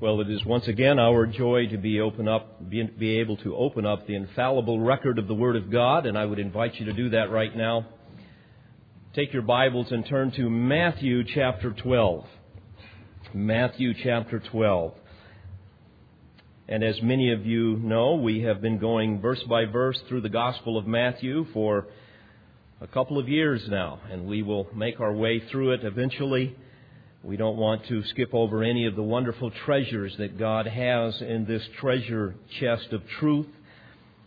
Well, it is once again our joy to be open up, be, be able to open up the infallible record of the Word of God, and I would invite you to do that right now. Take your Bibles and turn to Matthew chapter 12. Matthew chapter 12. And as many of you know, we have been going verse by verse through the Gospel of Matthew for a couple of years now, and we will make our way through it eventually. We don't want to skip over any of the wonderful treasures that God has in this treasure chest of truth.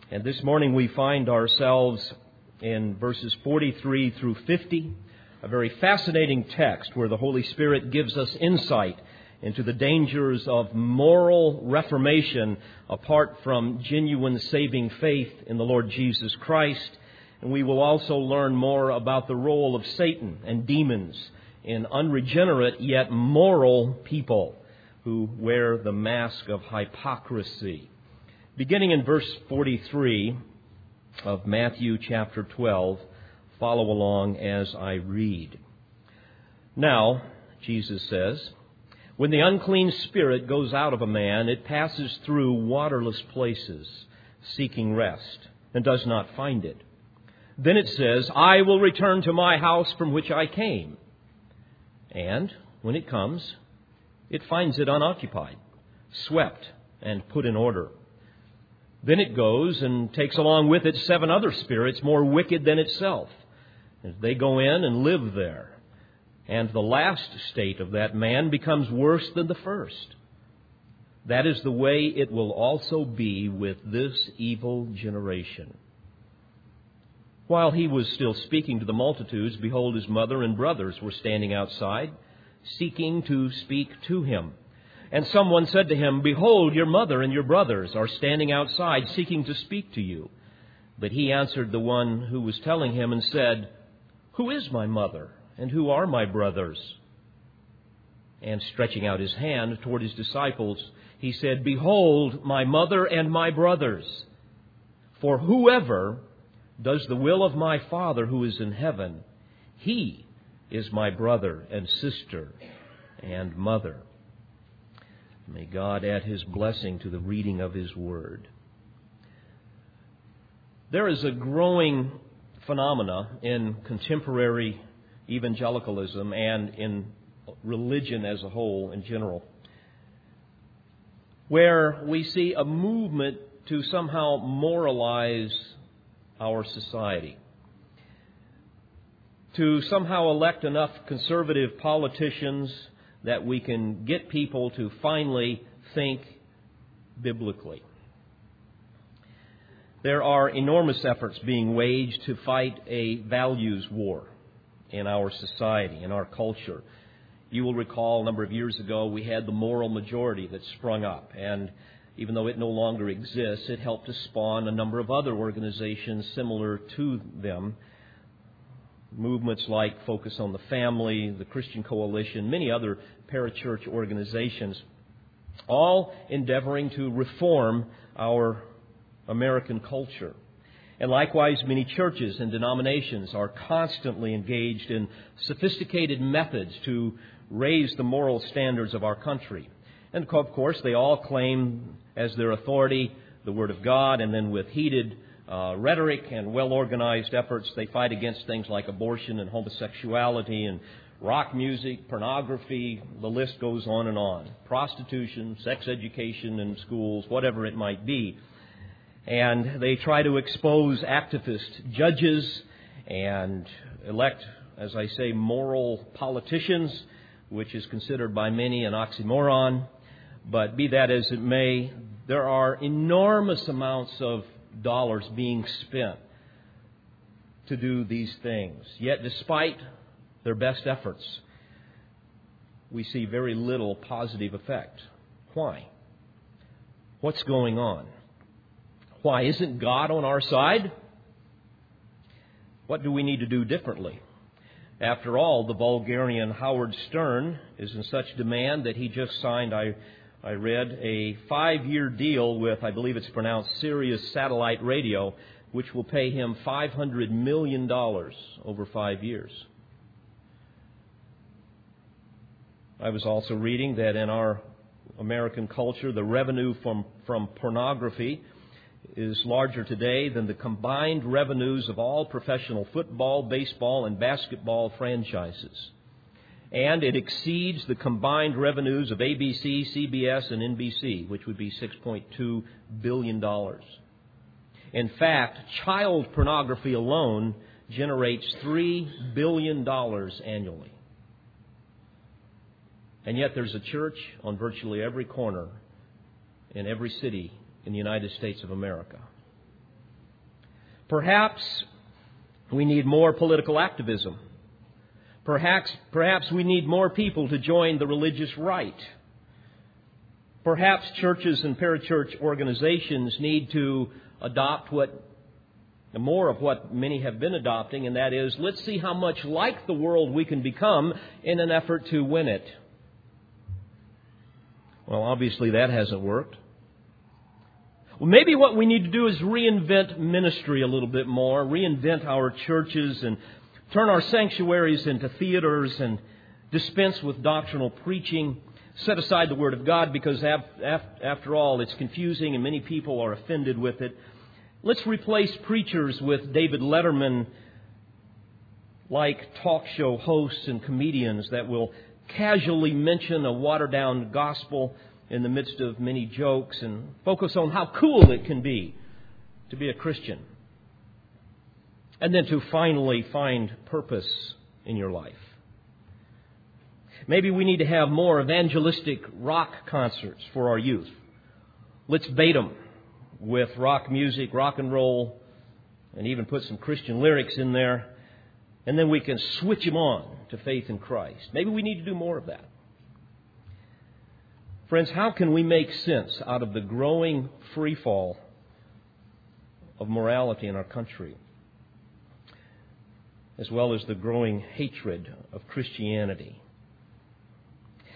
And this morning we find ourselves in verses 43 through 50, a very fascinating text where the Holy Spirit gives us insight into the dangers of moral reformation apart from genuine saving faith in the Lord Jesus Christ. And we will also learn more about the role of Satan and demons in unregenerate yet moral people who wear the mask of hypocrisy. Beginning in verse 43 of Matthew chapter 12, follow along as I read. Now, Jesus says, when the unclean spirit goes out of a man, it passes through waterless places, seeking rest, and does not find it. Then it says, I will return to my house from which I came. And when it comes, it finds it unoccupied, swept, and put in order. Then it goes and takes along with it seven other spirits more wicked than itself. And they go in and live there. And the last state of that man becomes worse than the first. That is the way it will also be with this evil generation. While he was still speaking to the multitudes, behold, his mother and brothers were standing outside, seeking to speak to him. And someone said to him, Behold, your mother and your brothers are standing outside, seeking to speak to you. But he answered the one who was telling him and said, Who is my mother, and who are my brothers? And stretching out his hand toward his disciples, he said, Behold, my mother and my brothers. For whoever does the will of my Father who is in heaven, he is my brother and sister and mother. May God add his blessing to the reading of his word. There is a growing phenomena in contemporary evangelicalism and in religion as a whole in general, where we see a movement to somehow moralize our society. To somehow elect enough conservative politicians that we can get people to finally think biblically. There are enormous efforts being waged to fight a values war in our society, in our culture. You will recall a number of years ago we had the moral majority that sprung up, and even though it no longer exists, it helped to spawn a number of other organizations similar to them. Movements like Focus on the Family, the Christian Coalition, many other parachurch organizations, all endeavoring to reform our American culture. And likewise, many churches and denominations are constantly engaged in sophisticated methods to raise the moral standards of our country. And of course, they all claim as their authority the Word of God, and then with heated uh, rhetoric and well organized efforts, they fight against things like abortion and homosexuality and rock music, pornography, the list goes on and on. Prostitution, sex education in schools, whatever it might be. And they try to expose activist judges and elect, as I say, moral politicians, which is considered by many an oxymoron. But be that as it may, there are enormous amounts of dollars being spent to do these things. Yet, despite their best efforts, we see very little positive effect. Why? What's going on? Why? Isn't God on our side? What do we need to do differently? After all, the vulgarian Howard Stern is in such demand that he just signed, I I read a five year deal with, I believe it's pronounced Sirius Satellite Radio, which will pay him $500 million over five years. I was also reading that in our American culture, the revenue from, from pornography is larger today than the combined revenues of all professional football, baseball, and basketball franchises. And it exceeds the combined revenues of ABC, CBS, and NBC, which would be $6.2 billion. In fact, child pornography alone generates $3 billion annually. And yet there's a church on virtually every corner in every city in the United States of America. Perhaps we need more political activism. Perhaps, perhaps we need more people to join the religious right. Perhaps churches and parachurch organizations need to adopt what more of what many have been adopting, and that is let's see how much like the world we can become in an effort to win it. Well, obviously that hasn't worked. Well, maybe what we need to do is reinvent ministry a little bit more, reinvent our churches and turn our sanctuaries into theaters and dispense with doctrinal preaching. Set aside the Word of God because, after all, it's confusing and many people are offended with it. Let's replace preachers with David Letterman like talk show hosts and comedians that will casually mention a watered down gospel in the midst of many jokes and focus on how cool it can be to be a Christian. And then to finally find purpose in your life. Maybe we need to have more evangelistic rock concerts for our youth. Let's bait them with rock music, rock and roll, and even put some Christian lyrics in there and then we can switch them on to faith in Christ. Maybe we need to do more of that. Friends, how can we make sense out of the growing free fall of morality in our country, as well as the growing hatred of Christianity?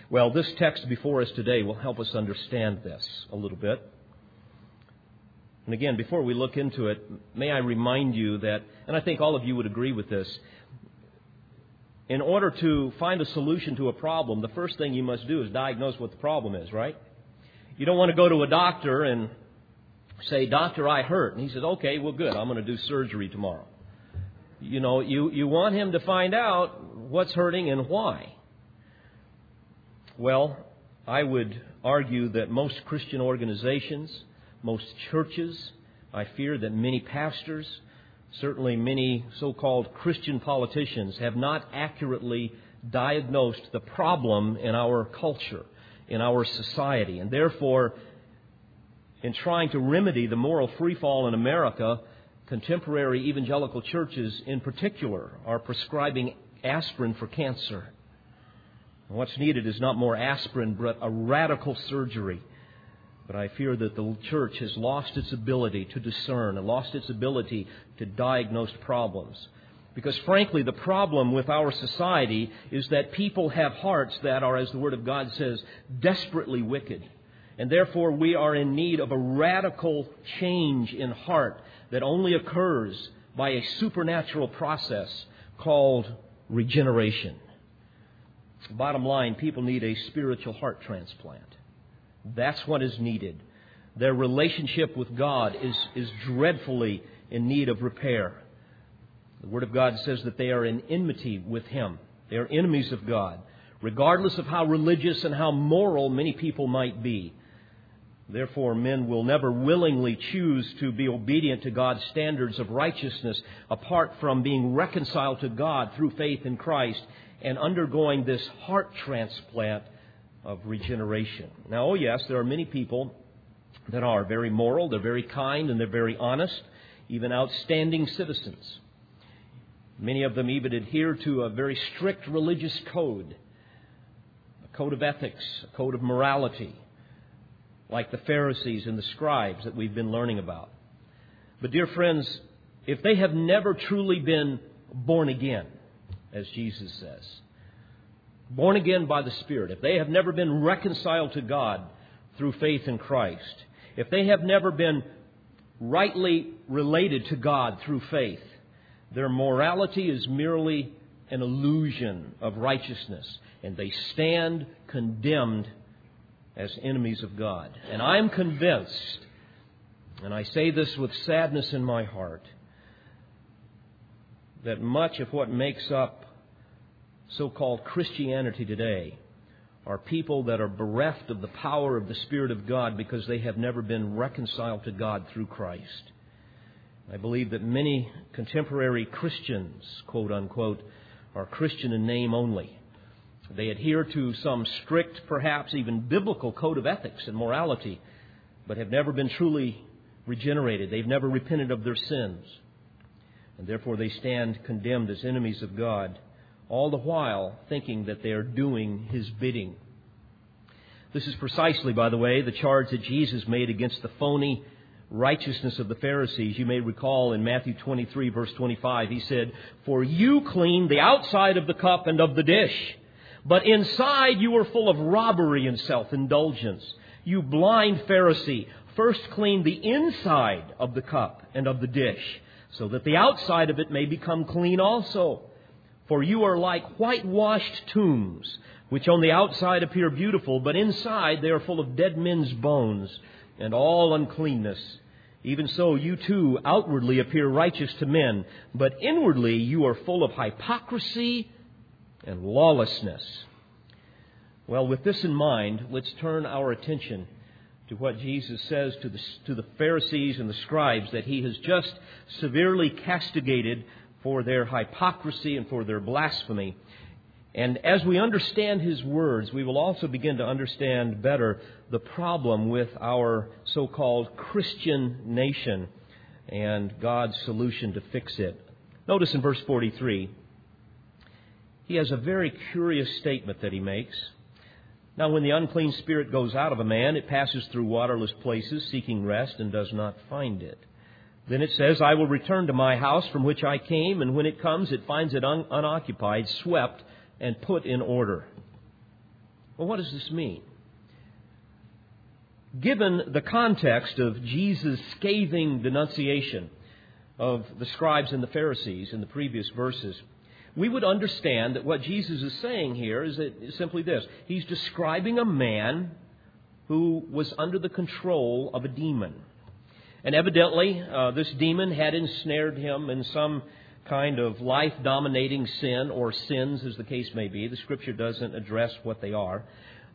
Well, this text before us today will help us understand this a little bit. And again, before we look into it, may I remind you that, and I think all of you would agree with this, in order to find a solution to a problem, the first thing you must do is diagnose what the problem is, right? You don't want to go to a doctor and say, Doctor, I hurt. And he says, Okay, well, good. I'm going to do surgery tomorrow. You know, you, you want him to find out what's hurting and why. Well, I would argue that most Christian organizations, most churches, I fear that many pastors, certainly many so called Christian politicians have not accurately diagnosed the problem in our culture, in our society. And therefore, in trying to remedy the moral freefall in America, contemporary evangelical churches in particular are prescribing aspirin for cancer. And what's needed is not more aspirin, but a radical surgery but I fear that the church has lost its ability to discern and lost its ability to diagnose problems. Because frankly, the problem with our society is that people have hearts that are, as the Word of God says, desperately wicked. And therefore, we are in need of a radical change in heart that only occurs by a supernatural process called regeneration. Bottom line, people need a spiritual heart transplant. That's what is needed. Their relationship with God is, is dreadfully in need of repair. The Word of God says that they are in enmity with Him. They are enemies of God, regardless of how religious and how moral many people might be. Therefore, men will never willingly choose to be obedient to God's standards of righteousness apart from being reconciled to God through faith in Christ and undergoing this heart transplant of regeneration. Now, oh yes, there are many people that are very moral, they're very kind, and they're very honest, even outstanding citizens. Many of them even adhere to a very strict religious code, a code of ethics, a code of morality, like the Pharisees and the scribes that we've been learning about. But, dear friends, if they have never truly been born again, as Jesus says, born again by the Spirit, if they have never been reconciled to God through faith in Christ, if they have never been rightly related to God through faith, their morality is merely an illusion of righteousness, and they stand condemned as enemies of God. And I am convinced, and I say this with sadness in my heart, that much of what makes up so called Christianity today are people that are bereft of the power of the Spirit of God because they have never been reconciled to God through Christ. I believe that many contemporary Christians, quote unquote, are Christian in name only. They adhere to some strict, perhaps even biblical code of ethics and morality, but have never been truly regenerated. They've never repented of their sins. And therefore they stand condemned as enemies of God, all the while thinking that they are doing His bidding. This is precisely, by the way, the charge that Jesus made against the phony righteousness of the Pharisees. You may recall in Matthew 23, verse 25, he said, For you clean the outside of the cup and of the dish but inside you are full of robbery and self indulgence. You blind Pharisee, first clean the inside of the cup and of the dish, so that the outside of it may become clean also. For you are like whitewashed tombs, which on the outside appear beautiful, but inside they are full of dead men's bones and all uncleanness. Even so, you too outwardly appear righteous to men, but inwardly you are full of hypocrisy and lawlessness. Well, with this in mind, let's turn our attention to what Jesus says to the, to the Pharisees and the scribes that he has just severely castigated for their hypocrisy and for their blasphemy. And as we understand his words, we will also begin to understand better the problem with our so called Christian nation and God's solution to fix it. Notice in verse 43 he has a very curious statement that he makes. Now, when the unclean spirit goes out of a man, it passes through waterless places, seeking rest, and does not find it. Then it says, I will return to my house from which I came, and when it comes, it finds it un- unoccupied, swept, and put in order. Well, what does this mean? Given the context of Jesus' scathing denunciation of the scribes and the Pharisees in the previous verses, we would understand that what Jesus is saying here is, is simply this He's describing a man who was under the control of a demon. And evidently, uh, this demon had ensnared him in some kind of life dominating sin, or sins as the case may be. The scripture doesn't address what they are.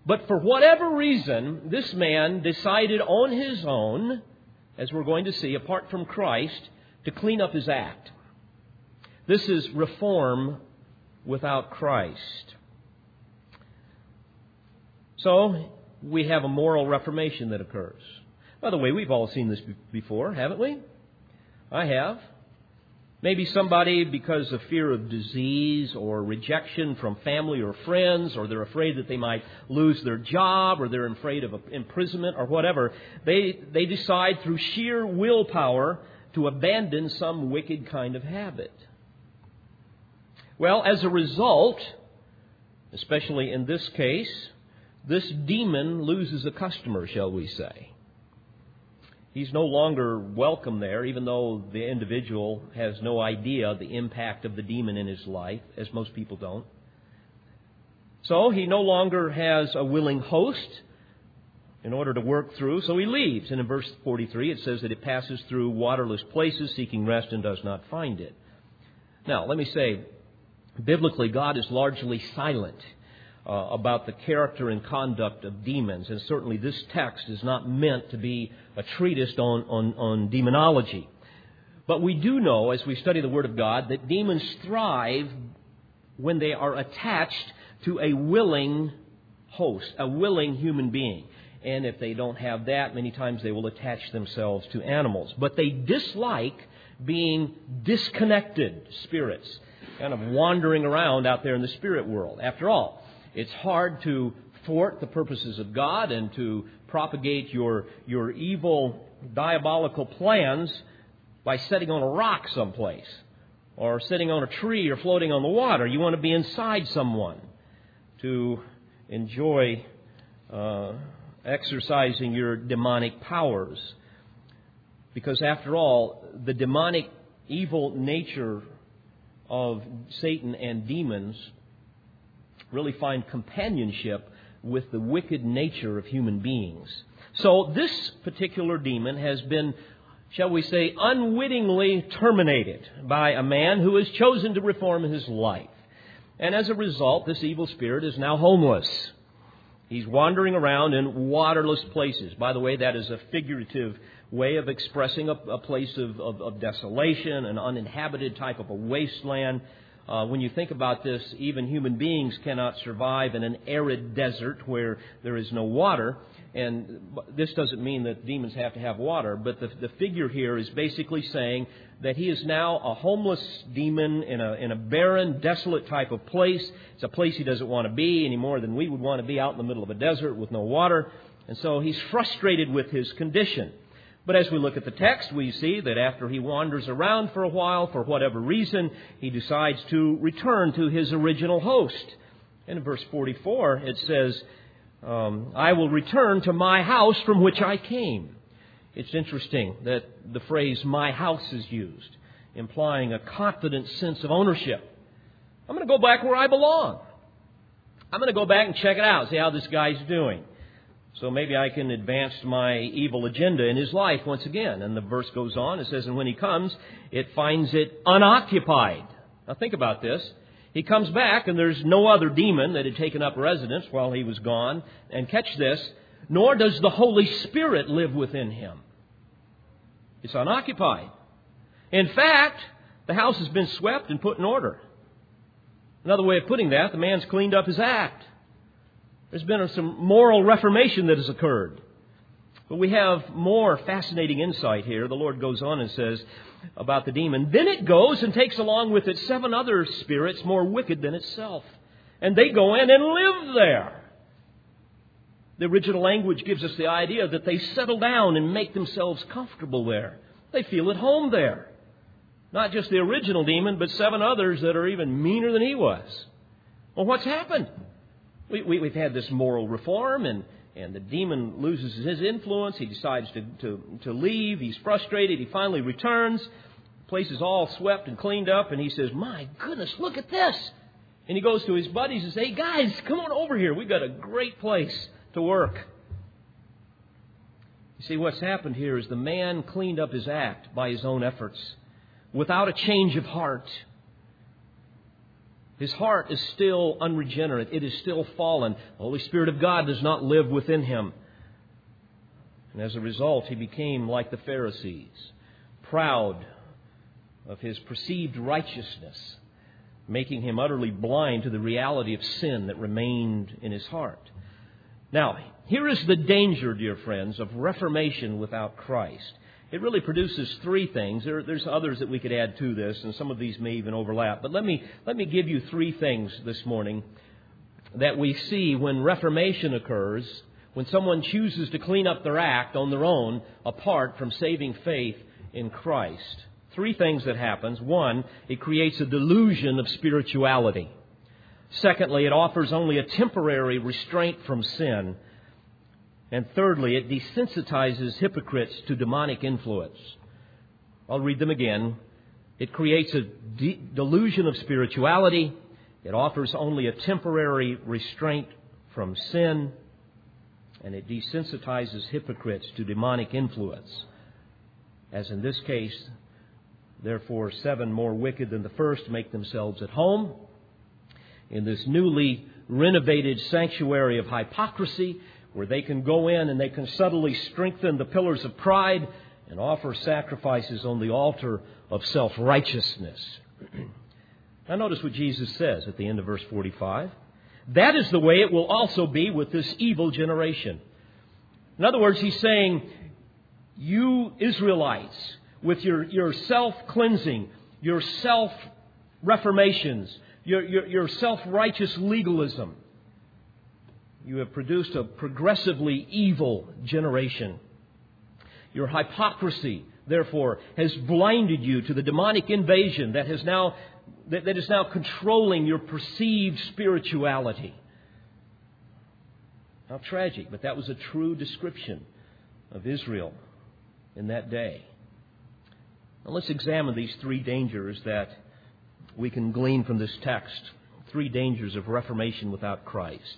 But for whatever reason, this man decided on his own, as we're going to see, apart from Christ, to clean up his act. This is reform without Christ. So, we have a moral reformation that occurs. By the way, we've all seen this before, haven't we? I have. Maybe somebody, because of fear of disease or rejection from family or friends, or they're afraid that they might lose their job, or they're afraid of imprisonment or whatever, they, they decide through sheer willpower to abandon some wicked kind of habit. Well, as a result, especially in this case, this demon loses a customer, shall we say. He's no longer welcome there, even though the individual has no idea the impact of the demon in his life, as most people don't. So he no longer has a willing host in order to work through, so he leaves. And in verse 43, it says that it passes through waterless places, seeking rest, and does not find it. Now, let me say, Biblically, God is largely silent uh, about the character and conduct of demons, and certainly this text is not meant to be a treatise on, on, on demonology. But we do know, as we study the Word of God, that demons thrive when they are attached to a willing host, a willing human being. And if they don't have that, many times they will attach themselves to animals. But they dislike being disconnected spirits kind of wandering around out there in the spirit world. After all, it's hard to thwart the purposes of God and to propagate your, your evil, diabolical plans by sitting on a rock someplace or sitting on a tree or floating on the water. You want to be inside someone to enjoy uh, exercising your demonic powers. Because after all, the demonic evil nature of Satan and demons really find companionship with the wicked nature of human beings. So this particular demon has been, shall we say, unwittingly terminated by a man who has chosen to reform his life. And as a result, this evil spirit is now homeless. He's wandering around in waterless places. By the way, that is a figurative way of expressing a, a place of, of, of, desolation, an uninhabited type of a wasteland. Uh, when you think about this, even human beings cannot survive in an arid desert where there is no water. And this doesn't mean that demons have to have water, but the, the figure here is basically saying that he is now a homeless demon in a, in a barren, desolate type of place. It's a place he doesn't want to be any more than we would want to be out in the middle of a desert with no water. And so he's frustrated with his condition. But as we look at the text, we see that after he wanders around for a while, for whatever reason, he decides to return to his original host. And in verse 44, it says, um, I will return to my house from which I came. It's interesting that the phrase my house is used, implying a confident sense of ownership. I'm going to go back where I belong. I'm going to go back and check it out, see how this guy's doing. So maybe I can advance my evil agenda in his life once again. And the verse goes on. It says, And when he comes, it finds it unoccupied. Now think about this. He comes back, and there's no other demon that had taken up residence while he was gone. And catch this, nor does the Holy Spirit live within him. It's unoccupied. In fact, the house has been swept and put in order. Another way of putting that, the man's cleaned up his act. There's been some moral reformation that has occurred. But we have more fascinating insight here. The Lord goes on and says about the demon. Then it goes and takes along with it seven other spirits more wicked than itself. And they go in and live there. The original language gives us the idea that they settle down and make themselves comfortable there. They feel at home there. Not just the original demon, but seven others that are even meaner than he was. Well, what's happened? We, we, we've had this moral reform, and, and the demon loses his influence. He decides to, to, to leave. He's frustrated. He finally returns. The place is all swept and cleaned up, and he says, My goodness, look at this. And he goes to his buddies and says, Hey, guys, come on over here. We've got a great place to work. You see, what's happened here is the man cleaned up his act by his own efforts without a change of heart. His heart is still unregenerate. It is still fallen. The Holy Spirit of God does not live within him. And as a result, he became like the Pharisees, proud of his perceived righteousness, making him utterly blind to the reality of sin that remained in his heart. Now, here is the danger, dear friends, of reformation without Christ it really produces three things. There, there's others that we could add to this, and some of these may even overlap. But let me, let me give you three things this morning that we see when reformation occurs, when someone chooses to clean up their act on their own apart from saving faith in Christ. Three things that happens. One, it creates a delusion of spirituality. Secondly, it offers only a temporary restraint from sin. And thirdly, it desensitizes hypocrites to demonic influence. I'll read them again. It creates a de- delusion of spirituality. It offers only a temporary restraint from sin. And it desensitizes hypocrites to demonic influence. As in this case, therefore, seven more wicked than the first make themselves at home in this newly renovated sanctuary of hypocrisy where they can go in and they can subtly strengthen the pillars of pride and offer sacrifices on the altar of self righteousness. now, notice what Jesus says at the end of verse 45. That is the way it will also be with this evil generation. In other words, he's saying, You Israelites, with your, your self cleansing, your self reformations, your, your, your self righteous legalism, you have produced a progressively evil generation. Your hypocrisy, therefore, has blinded you to the demonic invasion that, has now, that, that is now controlling your perceived spirituality. How tragic, but that was a true description of Israel in that day. Now let's examine these three dangers that we can glean from this text. Three dangers of reformation without Christ.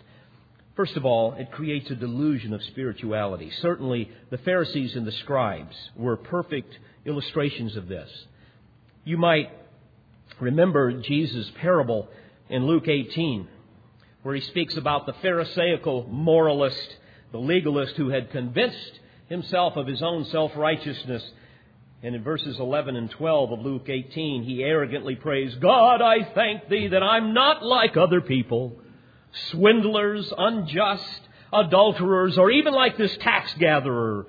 First of all, it creates a delusion of spirituality. Certainly, the Pharisees and the scribes were perfect illustrations of this. You might remember Jesus' parable in Luke 18, where he speaks about the Pharisaical moralist, the legalist who had convinced himself of his own self righteousness. And in verses 11 and 12 of Luke 18, he arrogantly prays, God, I thank thee that I'm not like other people swindlers, unjust, adulterers, or even like this tax gatherer.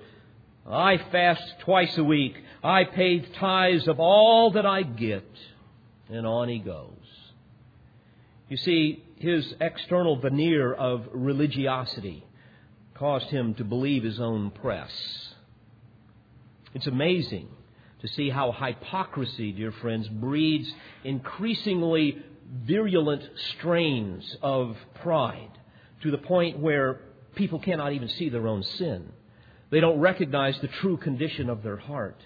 I fast twice a week. I pay tithes of all that I get. And on he goes. You see, his external veneer of religiosity caused him to believe his own press. It's amazing to see how hypocrisy, dear friends, breeds increasingly virulent strains of pride to the point where people cannot even see their own sin. They don't recognize the true condition of their heart.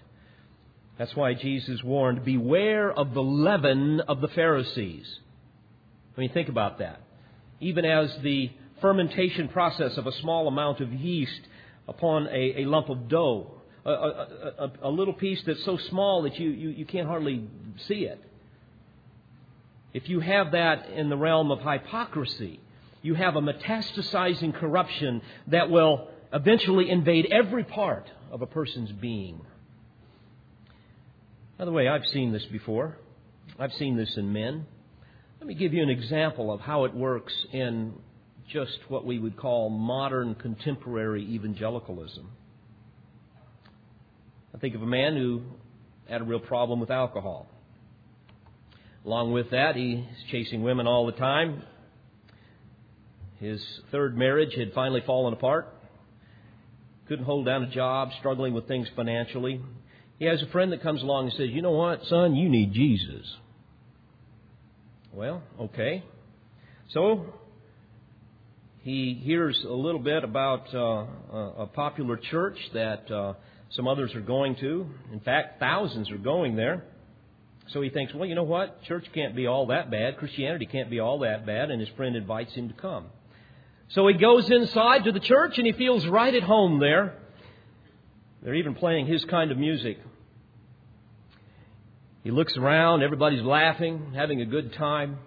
That's why Jesus warned, Beware of the leaven of the Pharisees. I mean, think about that. Even as the fermentation process of a small amount of yeast upon a, a lump of dough, a, a, a, little piece that's so small that you, you, you can't hardly see it. If you have that in the realm of hypocrisy, you have a metastasizing corruption that will eventually invade every part of a person's being. By the way, I've seen this before. I've seen this in men. Let me give you an example of how it works in just what we would call modern contemporary evangelicalism. I think of a man who had a real problem with alcohol. Along with that, he's chasing women all the time. His third marriage had finally fallen apart. Couldn't hold down a job, struggling with things financially. He has a friend that comes along and says, You know what, son, you need Jesus. Well, okay. So he hears a little bit about uh, a popular church that uh, some others are going to. In fact, thousands are going there. So he thinks, well, you know what? Church can't be all that bad. Christianity can't be all that bad. And his friend invites him to come. So he goes inside to the church and he feels right at home there. They're even playing his kind of music. He looks around, everybody's laughing, having a good time.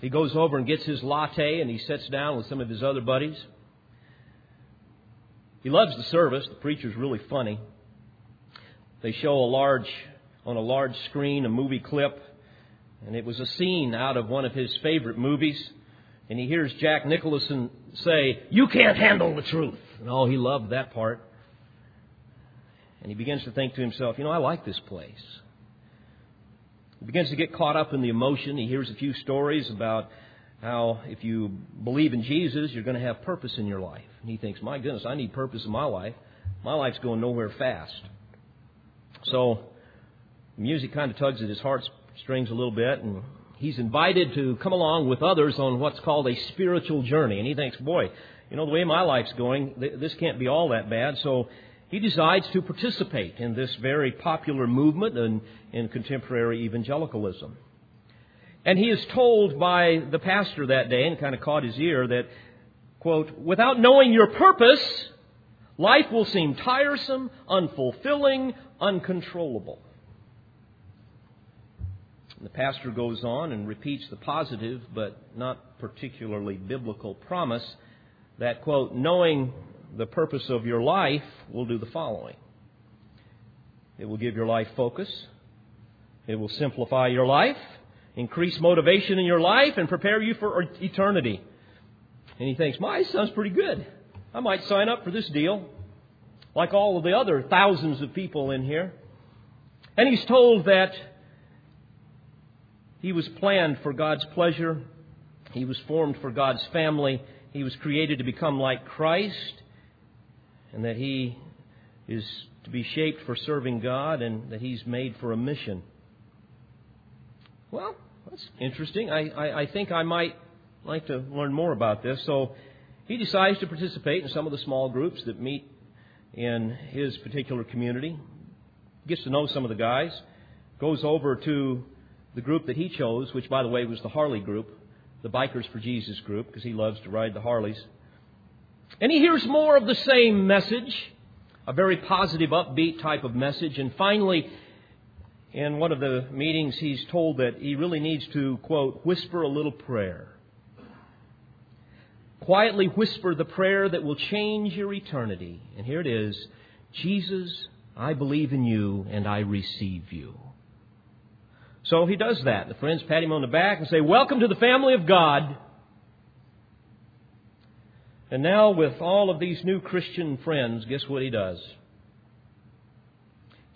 He goes over and gets his latte and he sits down with some of his other buddies. He loves the service. The preacher's really funny. They show a large on a large screen a movie clip, and it was a scene out of one of his favorite movies. And he hears Jack Nicholson say, You can't handle the truth. And oh, he loved that part. And he begins to think to himself, You know, I like this place. He begins to get caught up in the emotion. He hears a few stories about how if you believe in Jesus, you're going to have purpose in your life. And he thinks, My goodness, I need purpose in my life. My life's going nowhere fast. So music kind of tugs at his heartstrings a little bit, and he's invited to come along with others on what's called a spiritual journey. And he thinks, boy, you know, the way my life's going, this can't be all that bad. So he decides to participate in this very popular movement in, in contemporary evangelicalism. And he is told by the pastor that day, and kind of caught his ear, that, quote, without knowing your purpose, life will seem tiresome, unfulfilling, uncontrollable. The pastor goes on and repeats the positive but not particularly biblical promise that, quote, knowing the purpose of your life will do the following it will give your life focus, it will simplify your life, increase motivation in your life, and prepare you for eternity. And he thinks, my, sounds pretty good. I might sign up for this deal, like all of the other thousands of people in here. And he's told that he was planned for God's pleasure. He was formed for God's family. He was created to become like Christ. And that he is to be shaped for serving God and that he's made for a mission. Well, that's interesting. I, I, I think I might like to learn more about this. So he decides to participate in some of the small groups that meet in his particular community. Gets to know some of the guys. Goes over to the group that he chose, which, by the way, was the Harley group. the Bikers for Jesus group because he loves to ride the Harleys. And he hears more of the same message, a very positive, upbeat type of message. And finally, in one of the meetings, he's told that he really needs to, quote, whisper a little prayer. Quietly whisper the prayer that will change your eternity. And here it is Jesus, I believe in you and I receive you. So he does that. The friends pat him on the back and say, Welcome to the family of God. And now, with all of these new Christian friends, guess what he does?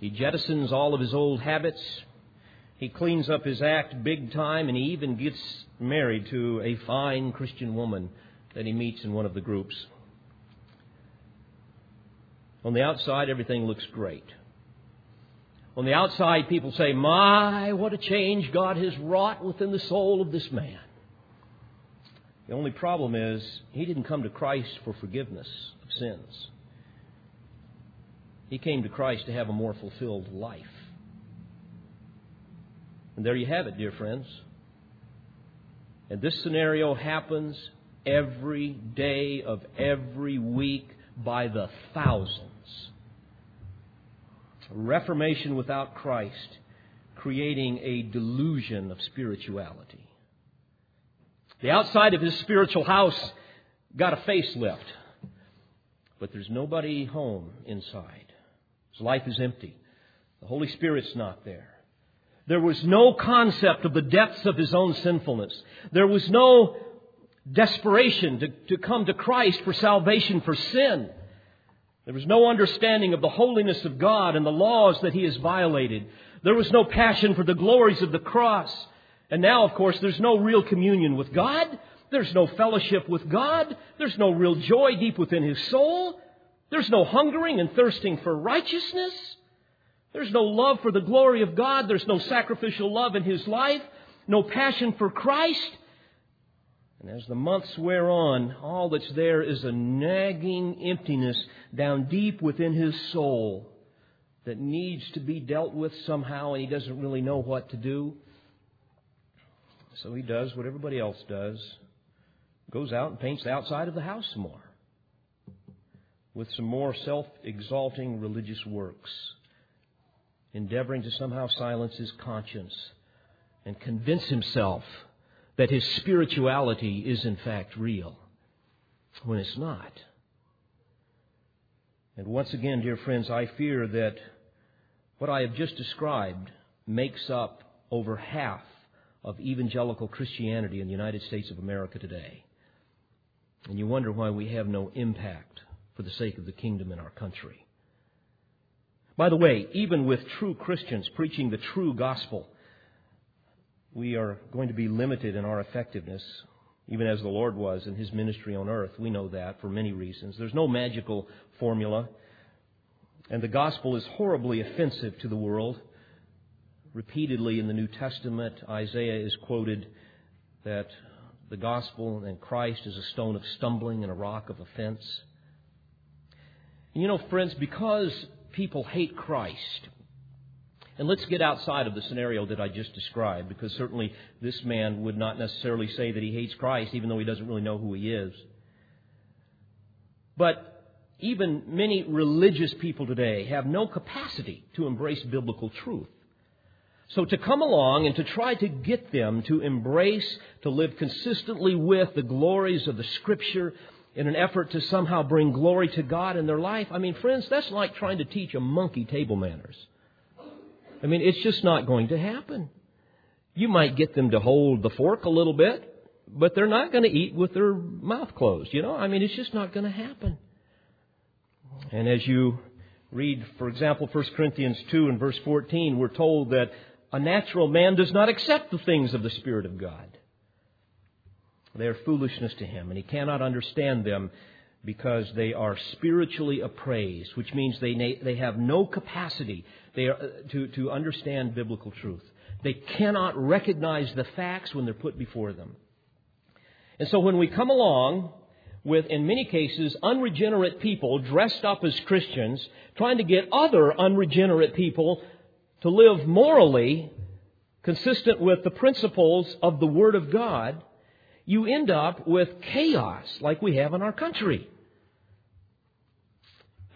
He jettisons all of his old habits. He cleans up his act big time, and he even gets married to a fine Christian woman that he meets in one of the groups. On the outside, everything looks great. On the outside, people say, My, what a change God has wrought within the soul of this man. The only problem is, he didn't come to Christ for forgiveness of sins. He came to Christ to have a more fulfilled life. And there you have it, dear friends. And this scenario happens every day of every week by the thousands. Reformation without Christ, creating a delusion of spirituality. The outside of his spiritual house got a facelift, but there's nobody home inside. His life is empty. The Holy Spirit's not there. There was no concept of the depths of his own sinfulness. There was no desperation to, to come to Christ for salvation for sin. There was no understanding of the holiness of God and the laws that he has violated. There was no passion for the glories of the cross. And now, of course, there's no real communion with God. There's no fellowship with God. There's no real joy deep within his soul. There's no hungering and thirsting for righteousness. There's no love for the glory of God. There's no sacrificial love in his life. No passion for Christ. And as the months wear on, all that's there is a nagging emptiness down deep within his soul that needs to be dealt with somehow, and he doesn't really know what to do. So he does what everybody else does goes out and paints the outside of the house some more with some more self exalting religious works, endeavoring to somehow silence his conscience and convince himself that his spirituality is in fact real when it's not. And once again, dear friends, I fear that what I have just described makes up over half of evangelical Christianity in the United States of America today. And you wonder why we have no impact for the sake of the kingdom in our country. By the way, even with true Christians preaching the true gospel, we are going to be limited in our effectiveness, even as the Lord was in his ministry on earth. We know that for many reasons. There's no magical formula. And the gospel is horribly offensive to the world. Repeatedly in the New Testament, Isaiah is quoted that the gospel and Christ is a stone of stumbling and a rock of offense. And you know, friends, because people hate Christ, and let's get outside of the scenario that I just described, because certainly this man would not necessarily say that he hates Christ, even though he doesn't really know who he is. But even many religious people today have no capacity to embrace biblical truth. So to come along and to try to get them to embrace, to live consistently with the glories of the Scripture in an effort to somehow bring glory to God in their life, I mean, friends, that's like trying to teach a monkey table manners. I mean, it's just not going to happen. You might get them to hold the fork a little bit, but they're not going to eat with their mouth closed. You know, I mean, it's just not going to happen. And as you read, for example, 1 Corinthians 2 and verse 14, we're told that a natural man does not accept the things of the Spirit of God. They are foolishness to him, and he cannot understand them because they are spiritually appraised, which means they, they have no capacity are, uh, to, to understand biblical truth. They cannot recognize the facts when they're put before them. And so when we come along with, in many cases, unregenerate people dressed up as Christians, trying to get other unregenerate people to live morally consistent with the principles of the Word of God, you end up with chaos like we have in our country.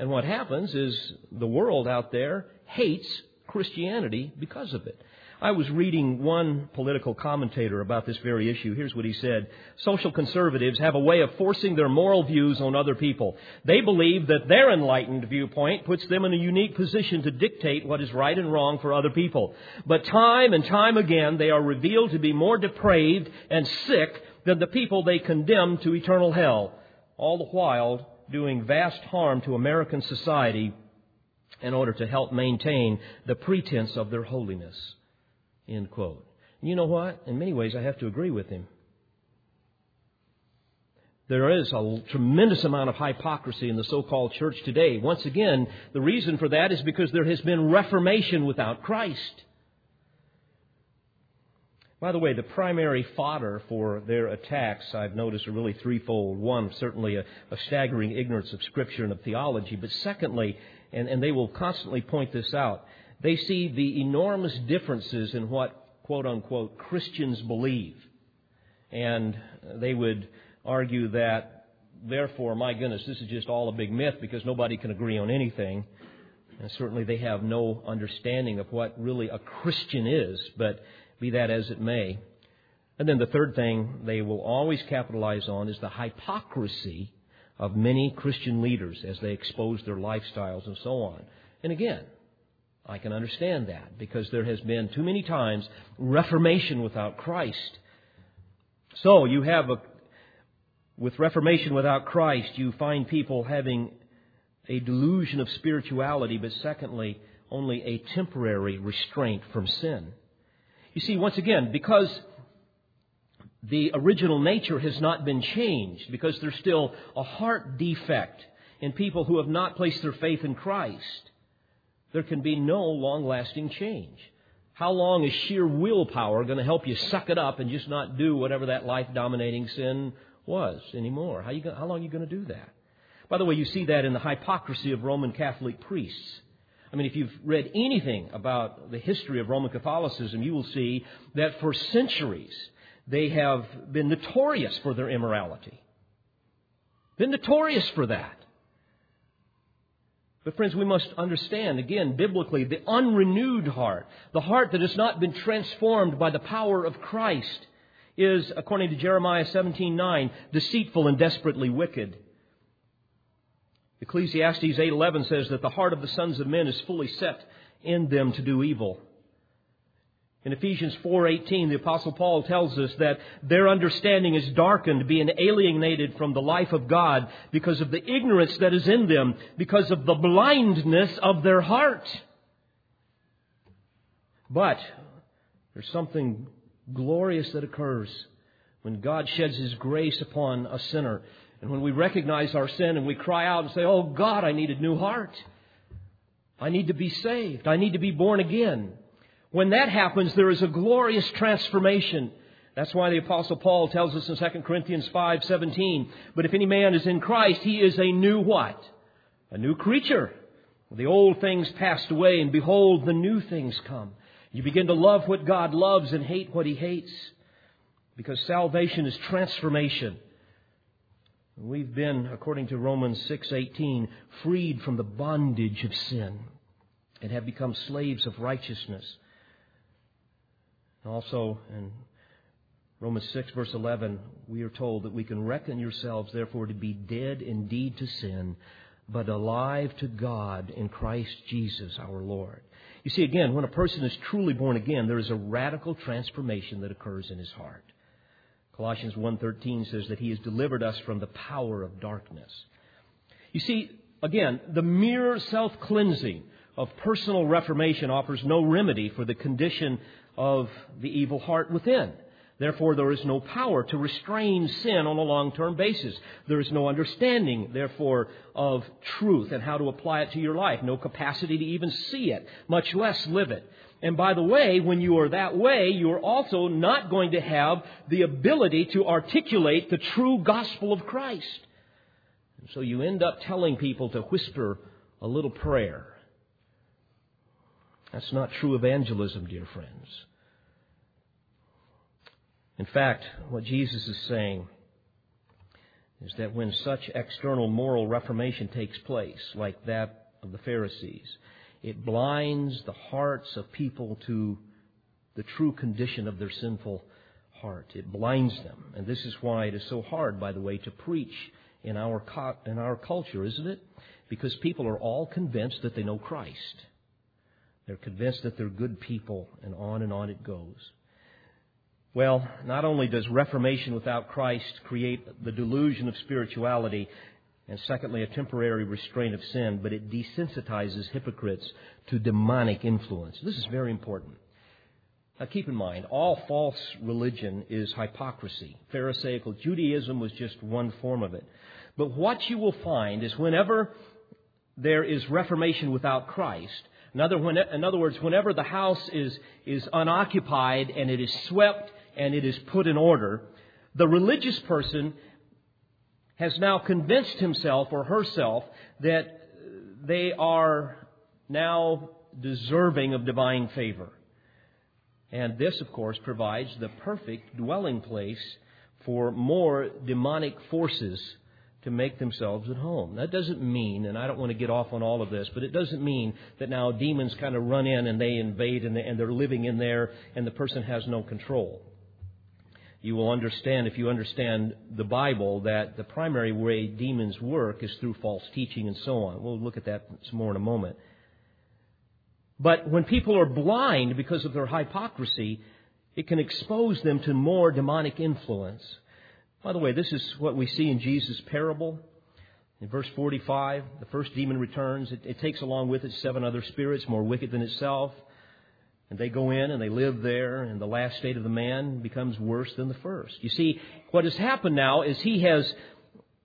And what happens is the world out there hates Christianity because of it. I was reading one political commentator about this very issue. Here's what he said. Social conservatives have a way of forcing their moral views on other people. They believe that their enlightened viewpoint puts them in a unique position to dictate what is right and wrong for other people. But time and time again, they are revealed to be more depraved and sick than the people they condemn to eternal hell, all the while doing vast harm to American society in order to help maintain the pretense of their holiness. End quote. You know what? In many ways, I have to agree with him. There is a tremendous amount of hypocrisy in the so-called church today. Once again, the reason for that is because there has been reformation without Christ. By the way, the primary fodder for their attacks, I've noticed, are really threefold. One, certainly a, a staggering ignorance of Scripture and of theology. But secondly, and, and they will constantly point this out, they see the enormous differences in what, quote unquote, Christians believe. And they would argue that, therefore, my goodness, this is just all a big myth because nobody can agree on anything. And certainly they have no understanding of what really a Christian is, but be that as it may. And then the third thing they will always capitalize on is the hypocrisy of many Christian leaders as they expose their lifestyles and so on. And again, I can understand that because there has been too many times reformation without Christ. So you have a, with reformation without Christ, you find people having a delusion of spirituality, but secondly, only a temporary restraint from sin. You see, once again, because the original nature has not been changed, because there's still a heart defect in people who have not placed their faith in Christ, there can be no long lasting change. How long is sheer willpower going to help you suck it up and just not do whatever that life dominating sin was anymore? How, you, how long are you going to do that? By the way, you see that in the hypocrisy of Roman Catholic priests. I mean, if you've read anything about the history of Roman Catholicism, you will see that for centuries they have been notorious for their immorality. Been notorious for that. But friends, we must understand, again, biblically, the unrenewed heart, the heart that has not been transformed by the power of Christ, is, according to Jeremiah 17:9, deceitful and desperately wicked. Ecclesiastes 8:11 says that the heart of the sons of men is fully set in them to do evil. In Ephesians 4:18, the apostle Paul tells us that their understanding is darkened, being alienated from the life of God because of the ignorance that is in them, because of the blindness of their heart. But there's something glorious that occurs when God sheds his grace upon a sinner and when we recognize our sin and we cry out and say, "Oh God, I need a new heart. I need to be saved. I need to be born again." When that happens, there is a glorious transformation. That's why the apostle Paul tells us in 2 Corinthians 5:17, "But if any man is in Christ, he is a new what? A new creature. The old things passed away, and behold, the new things come." You begin to love what God loves and hate what he hates. Because salvation is transformation. We've been, according to Romans 6:18, freed from the bondage of sin and have become slaves of righteousness. Also, in Romans 6, verse 11, we are told that we can reckon yourselves, therefore, to be dead indeed to sin, but alive to God in Christ Jesus our Lord. You see, again, when a person is truly born again, there is a radical transformation that occurs in his heart. Colossians 1.13 says that he has delivered us from the power of darkness. You see, again, the mere self-cleansing of personal reformation offers no remedy for the condition of the evil heart within. Therefore, there is no power to restrain sin on a long term basis. There is no understanding, therefore, of truth and how to apply it to your life. No capacity to even see it, much less live it. And by the way, when you are that way, you are also not going to have the ability to articulate the true gospel of Christ. And so you end up telling people to whisper a little prayer. That's not true evangelism, dear friends. In fact, what Jesus is saying is that when such external moral reformation takes place, like that of the Pharisees, it blinds the hearts of people to the true condition of their sinful heart. It blinds them. And this is why it is so hard, by the way, to preach in our, in our culture, isn't it? Because people are all convinced that they know Christ. They're convinced that they're good people, and on and on it goes. Well, not only does Reformation without Christ create the delusion of spirituality, and secondly, a temporary restraint of sin, but it desensitizes hypocrites to demonic influence. This is very important. Now keep in mind, all false religion is hypocrisy. Pharisaical Judaism was just one form of it. But what you will find is whenever there is reformation without Christ, in other, when, in other words, whenever the house is, is unoccupied and it is swept and it is put in order, the religious person has now convinced himself or herself that they are now deserving of divine favor. And this, of course, provides the perfect dwelling place for more demonic forces to make themselves at home. That doesn't mean, and I don't want to get off on all of this, but it doesn't mean that now demons kind of run in and they invade and, they, are living in there and the person has no control. You will understand, if you understand the Bible, that the primary way demons work is through false teaching and so on. We'll look at that some more in a moment. But when people are blind because of their hypocrisy, it can expose them to more demonic influence. By the way, this is what we see in Jesus' parable. In verse 45, the first demon returns. It, it, takes along with it seven other spirits more wicked than itself. And they go in and they live there, and the last state of the man becomes worse than the first. You see, what has happened now is he has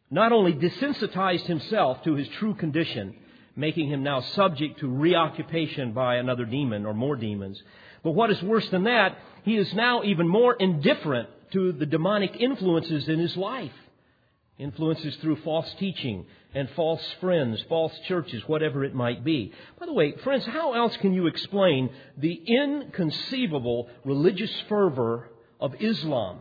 not only desensitized himself to his true condition, making him now subject to reoccupation by another demon or more demons. But what is worse than that, he is now even more indifferent to the demonic influences in his life. Influences through false teaching and false friends, false churches, whatever it might be. By the way, friends, how else can you explain the inconceivable religious fervor of Islam?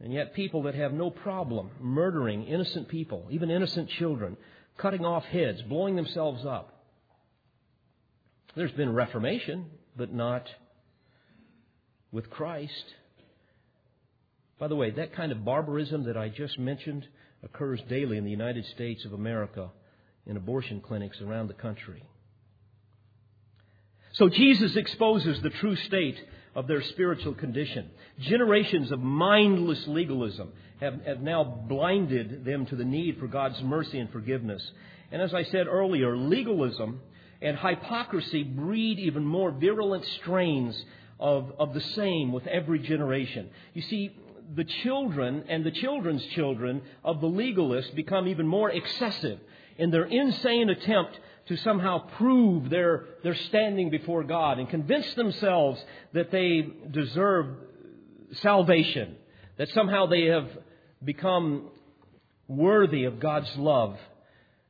And yet, people that have no problem murdering innocent people, even innocent children, cutting off heads, blowing themselves up. There's been reformation, but not with Christ. By the way, that kind of barbarism that I just mentioned occurs daily in the United States of America in abortion clinics around the country. So Jesus exposes the true state of their spiritual condition. Generations of mindless legalism have, have now blinded them to the need for God's mercy and forgiveness. And as I said earlier, legalism and hypocrisy breed even more virulent strains of, of the same with every generation. You see, the children and the children's children of the legalists become even more excessive in their insane attempt to somehow prove their, their standing before God and convince themselves that they deserve salvation, that somehow they have become worthy of God's love.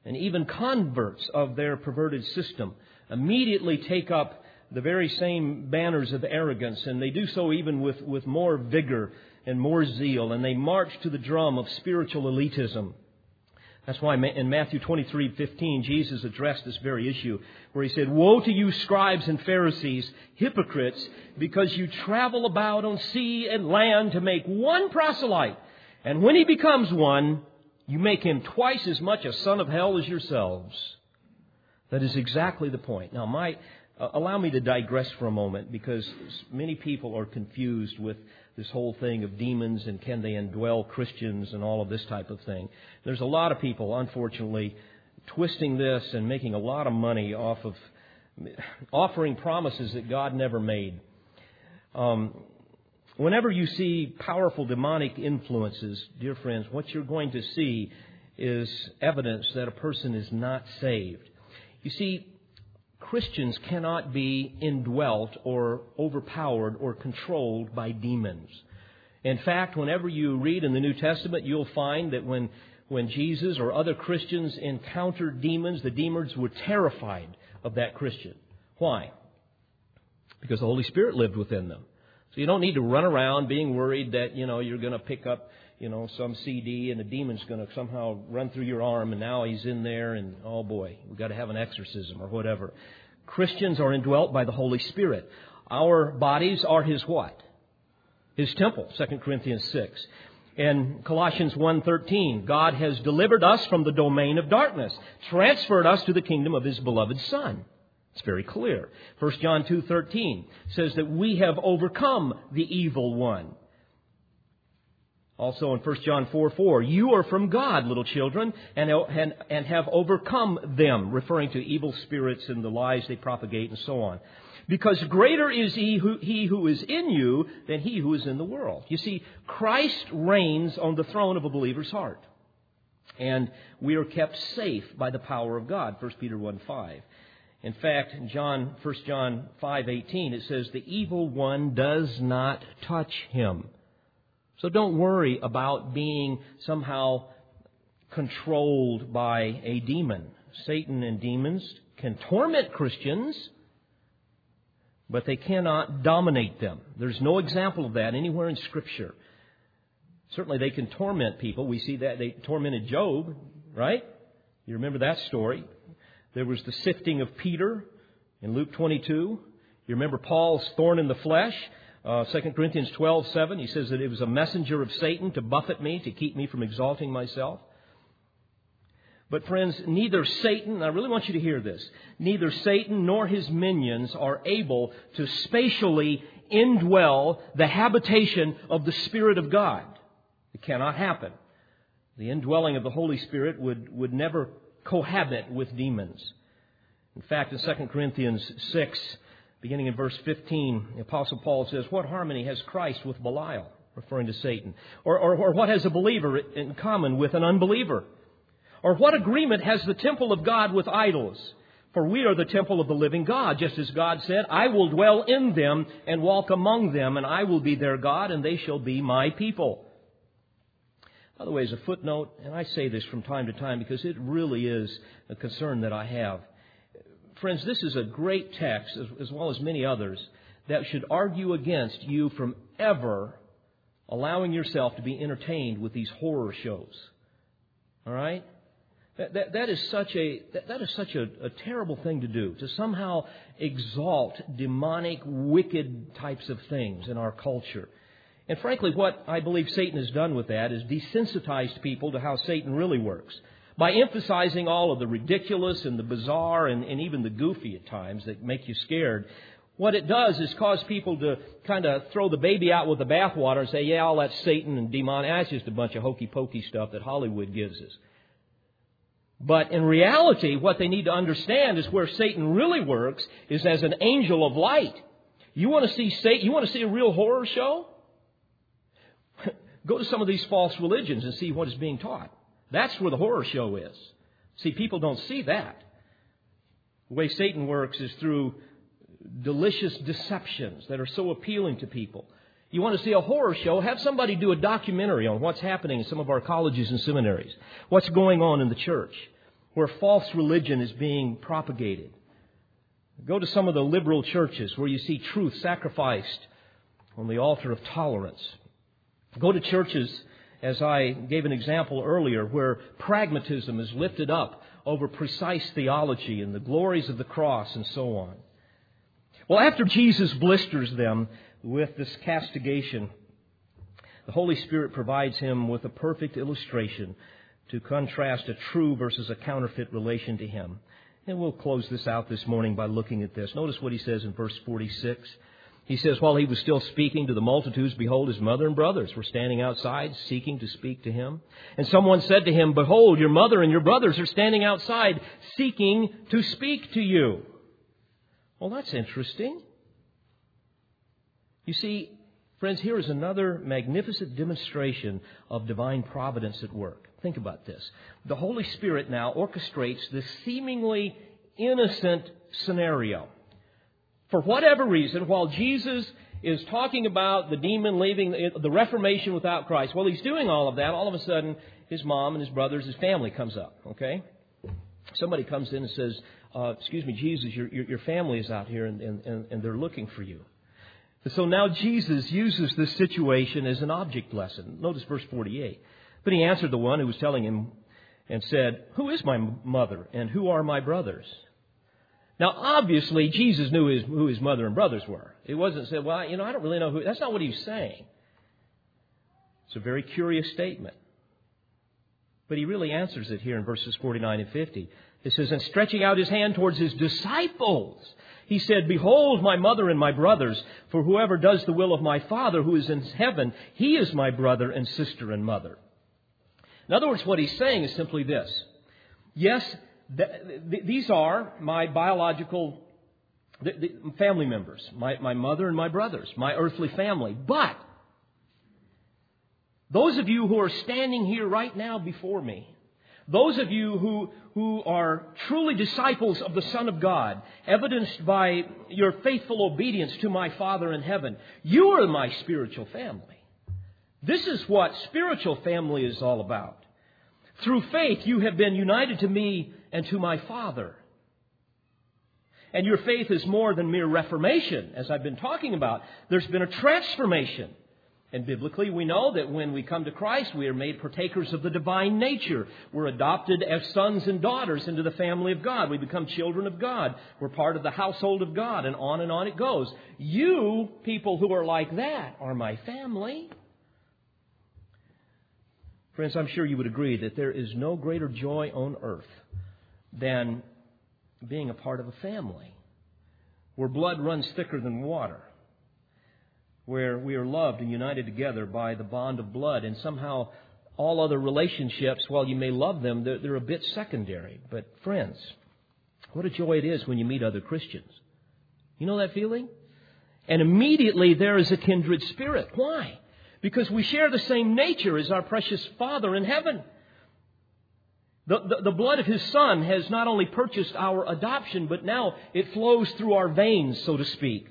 And even converts of their perverted system immediately take up the very same banners of arrogance, and they do so even with, with more vigor and more zeal, and they march to the drum of spiritual elitism. That's why in Matthew 23:15 Jesus addressed this very issue where he said, "Woe to you scribes and Pharisees, hypocrites, because you travel about on sea and land to make one proselyte, and when he becomes one, you make him twice as much a son of hell as yourselves." That is exactly the point. Now, my uh, allow me to digress for a moment because many people are confused with this whole thing of demons and can they indwell Christians and all of this type of thing. There's a lot of people, unfortunately, twisting this and making a lot of money off of offering promises that God never made. Um, whenever you see powerful demonic influences, dear friends, what you're going to see is evidence that a person is not saved. You see, Christians cannot be indwelt or overpowered or controlled by demons. In fact, whenever you read in the New Testament, you'll find that when, when Jesus or other Christians encountered demons, the demons were terrified of that Christian. Why? Because the Holy Spirit lived within them. So you don't need to run around being worried that, you know, you're going to pick up, you know, some CD and a demon's going to somehow run through your arm and now he's in there and, oh boy, we've got to have an exorcism or whatever. Christians are indwelt by the Holy Spirit. Our bodies are His what? His temple, 2 Corinthians 6. And Colossians 1:13, God has delivered us from the domain of darkness, transferred us to the kingdom of his beloved son. It's very clear. 1 John 2:13 says that we have overcome the evil one. Also in 1 John 4 4, you are from God, little children, and, and, and have overcome them, referring to evil spirits and the lies they propagate and so on. Because greater is he who, he who is in you than he who is in the world. You see, Christ reigns on the throne of a believer's heart. And we are kept safe by the power of God, 1 Peter 1 5. In fact, in John, 1 John 5:18 it says the evil one does not touch him. So don't worry about being somehow controlled by a demon. Satan and demons can torment Christians, but they cannot dominate them. There's no example of that anywhere in Scripture. Certainly they can torment people. We see that they tormented Job, right? You remember that story. There was the sifting of Peter in Luke 22. You remember Paul's thorn in the flesh. Uh, 2 Corinthians 12, 7, he says that it was a messenger of Satan to buffet me, to keep me from exalting myself. But friends, neither Satan, I really want you to hear this, neither Satan nor his minions are able to spatially indwell the habitation of the Spirit of God. It cannot happen. The indwelling of the Holy Spirit would, would never cohabit with demons. In fact, in 2 Corinthians 6, beginning in verse 15, the Apostle Paul says, What harmony has Christ with Belial? Referring to Satan. Or, or, or what has a believer in common with an unbeliever? Or what agreement has the temple of God with idols? For we are the temple of the living God, just as God said, I will dwell in them and walk among them, and I will be their God, and they shall be my people. By the way, as a footnote, and I say this from time to time because it really is a concern that I have. Friends, this is a great text, as, as well as many others, that should argue against you from ever allowing yourself to be entertained with these horror shows. All right? That, that, that is such, a, that, that is such a, a terrible thing to do, to somehow exalt demonic, wicked types of things in our culture. And frankly, what I believe Satan has done with that is desensitized people to how Satan really works. By emphasizing all of the ridiculous and the bizarre and, and even the goofy at times that make you scared, what it does is cause people to kind of throw the baby out with the bathwater and say, yeah, all that Satan and demonic. Ah, That's just a bunch of hokey pokey stuff that Hollywood gives us. But in reality, what they need to understand is where Satan really works is as an angel of light. You want to see Satan, you want to see a real horror show? Go to some of these false religions and see what is being taught. That's where the horror show is. See, people don't see that. The way Satan works is through delicious deceptions that are so appealing to people. You want to see a horror show? Have somebody do a documentary on what's happening in some of our colleges and seminaries. What's going on in the church where false religion is being propagated. Go to some of the liberal churches where you see truth sacrificed on the altar of tolerance. Go to churches, as I gave an example earlier, where pragmatism is lifted up over precise theology and the glories of the cross and so on. Well, after Jesus blisters them, with this castigation, the Holy Spirit provides him with a perfect illustration to contrast a true versus a counterfeit relation to him. And we'll close this out this morning by looking at this. Notice what he says in verse 46. He says, While he was still speaking to the multitudes, behold, his mother and brothers were standing outside, seeking to speak to him. And someone said to him, Behold, your mother and your brothers are standing outside, seeking to speak to you. Well, that's interesting. You see, friends, here is another magnificent demonstration of divine providence at work. Think about this. The Holy Spirit now orchestrates this seemingly innocent scenario. For whatever reason, while Jesus is talking about the demon leaving the Reformation without Christ, while he's doing all of that, all of a sudden his mom and his brothers, his family comes up, okay? Somebody comes in and says, uh, Excuse me, Jesus, your, your, your family is out here and, and, and they're looking for you. So now Jesus uses this situation as an object lesson. Notice verse 48. But he answered the one who was telling him and said, Who is my mother and who are my brothers? Now, obviously, Jesus knew his, who his mother and brothers were. It wasn't said, Well, you know, I don't really know who. That's not what he was saying. It's a very curious statement. But he really answers it here in verses 49 and 50. It says, And stretching out his hand towards his disciples, he said, Behold my mother and my brothers, for whoever does the will of my Father who is in heaven, he is my brother and sister and mother. In other words, what he's saying is simply this. Yes, th- th- these are my biological th- family members, my, my mother and my brothers, my earthly family. But those of you who are standing here right now before me, those of you who, who are truly disciples of the Son of God, evidenced by your faithful obedience to my Father in heaven, you are my spiritual family. This is what spiritual family is all about. Through faith, you have been united to me and to my Father. And your faith is more than mere reformation, as I've been talking about. There's been a transformation. And biblically, we know that when we come to Christ, we are made partakers of the divine nature. We're adopted as sons and daughters into the family of God. We become children of God. We're part of the household of God, and on and on it goes. You, people who are like that, are my family. Friends, I'm sure you would agree that there is no greater joy on earth than being a part of a family where blood runs thicker than water where we are loved and united together by the bond of blood, and somehow all other relationships, while you may love them, they're, they're a bit secondary. But, friends, what a joy it is when you meet other Christians. You know that feeling? And immediately there is a kindred spirit. Why? Because we share the same nature as our precious Father in heaven. The, the, the, blood of His Son has not only purchased our adoption, but now it flows through our veins, so to speak.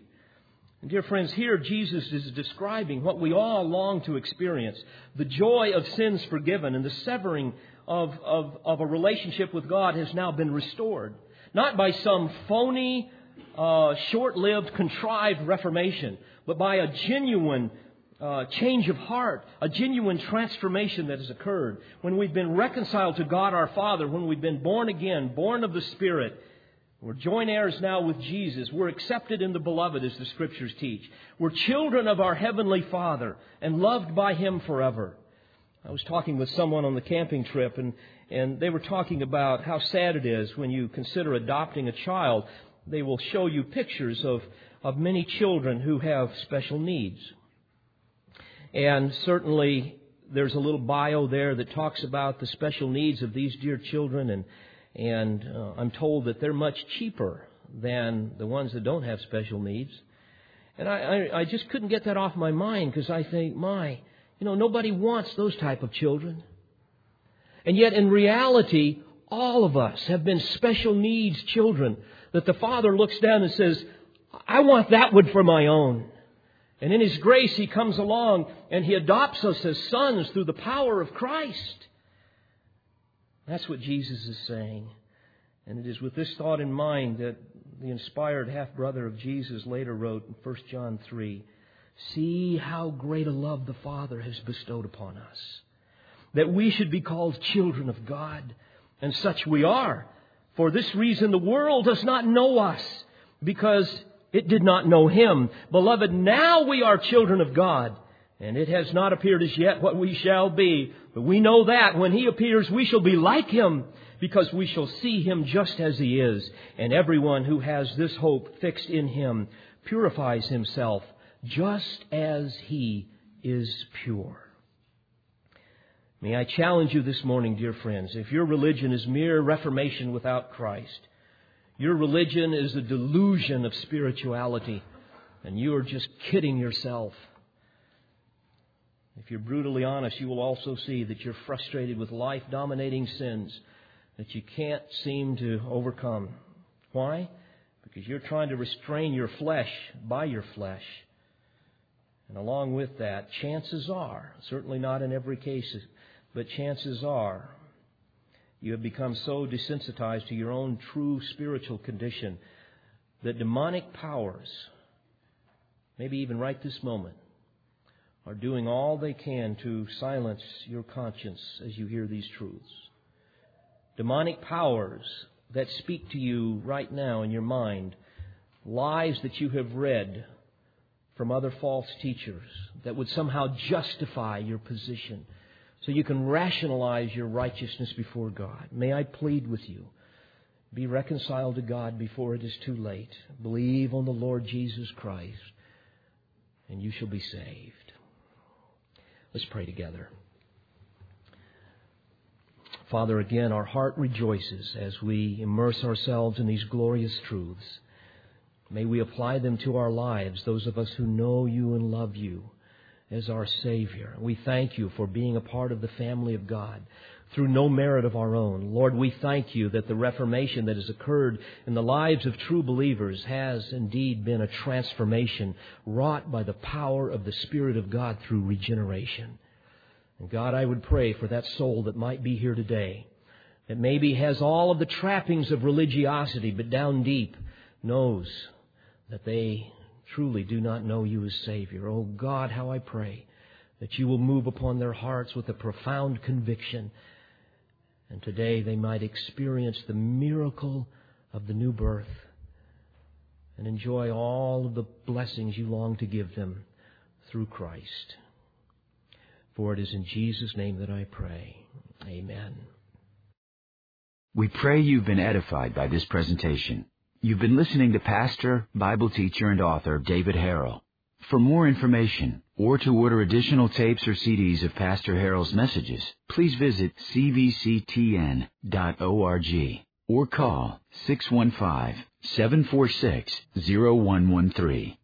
And dear friends, here Jesus is describing what we all long to experience the joy of sins forgiven and the severing of, of, of a relationship with God has now been restored. Not by some phony, uh, short lived, contrived reformation, but by a genuine uh, change of heart, a genuine transformation that has occurred. When we've been reconciled to God our Father, when we've been born again, born of the Spirit, we're joint heirs now with Jesus. We're accepted in the beloved, as the scriptures teach. We're children of our Heavenly Father and loved by Him forever. I was talking with someone on the camping trip, and, and they were talking about how sad it is when you consider adopting a child. They will show you pictures of, of many children who have special needs. And certainly, there's a little bio there that talks about the special needs of these dear children and and uh, I'm told that they're much cheaper than the ones that don't have special needs. And I, I, I just couldn't get that off my mind because I think, my, you know, nobody wants those type of children. And yet, in reality, all of us have been special needs children that the Father looks down and says, I want that one for my own. And in His grace, He comes along and He adopts us as sons through the power of Christ. That's what Jesus is saying. And it is with this thought in mind that the inspired half brother of Jesus later wrote in 1 John 3 See how great a love the Father has bestowed upon us, that we should be called children of God. And such we are. For this reason, the world does not know us, because it did not know Him. Beloved, now we are children of God. And it has not appeared as yet what we shall be. But we know that when He appears, we shall be like Him, because we shall see Him just as He is. And everyone who has this hope fixed in Him purifies himself just as He is pure. May I challenge you this morning, dear friends, if your religion is mere reformation without Christ, your religion is a delusion of spirituality, and you are just kidding yourself. If you're brutally honest, you will also see that you're frustrated with life dominating sins that you can't seem to overcome. Why? Because you're trying to restrain your flesh by your flesh. And along with that, chances are, certainly not in every case, but chances are, you have become so desensitized to your own true spiritual condition that demonic powers maybe even right this moment, are doing all they can to silence your conscience as you hear these truths. Demonic powers that speak to you right now in your mind, lies that you have read from other false teachers that would somehow justify your position so you can rationalize your righteousness before God. May I plead with you? Be reconciled to God before it is too late. Believe on the Lord Jesus Christ, and you shall be saved. Let's pray together. Father, again, our heart rejoices as we immerse ourselves in these glorious truths. May we apply them to our lives, those of us who know you and love you as our Savior. We thank you for being a part of the family of God through no merit of our own. Lord, we thank you that the reformation that has occurred in the lives of true believers has indeed been a transformation wrought by the power of the Spirit of God through regeneration. And God, I would pray for that soul that might be here today, that maybe has all of the trappings of religiosity, but down deep knows that they truly do not know you as Savior. Oh God, how I pray that you will move upon their hearts with a profound conviction. And today they might experience the miracle of the new birth and enjoy all of the blessings you long to give them through Christ. For it is in Jesus' name that I pray. Amen. We pray you've been edified by this presentation. You've been listening to pastor, Bible teacher, and author David Harrell. For more information or to order additional tapes or CDs of Pastor Harrell's messages, please visit cvctn.org or call 615 746 0113.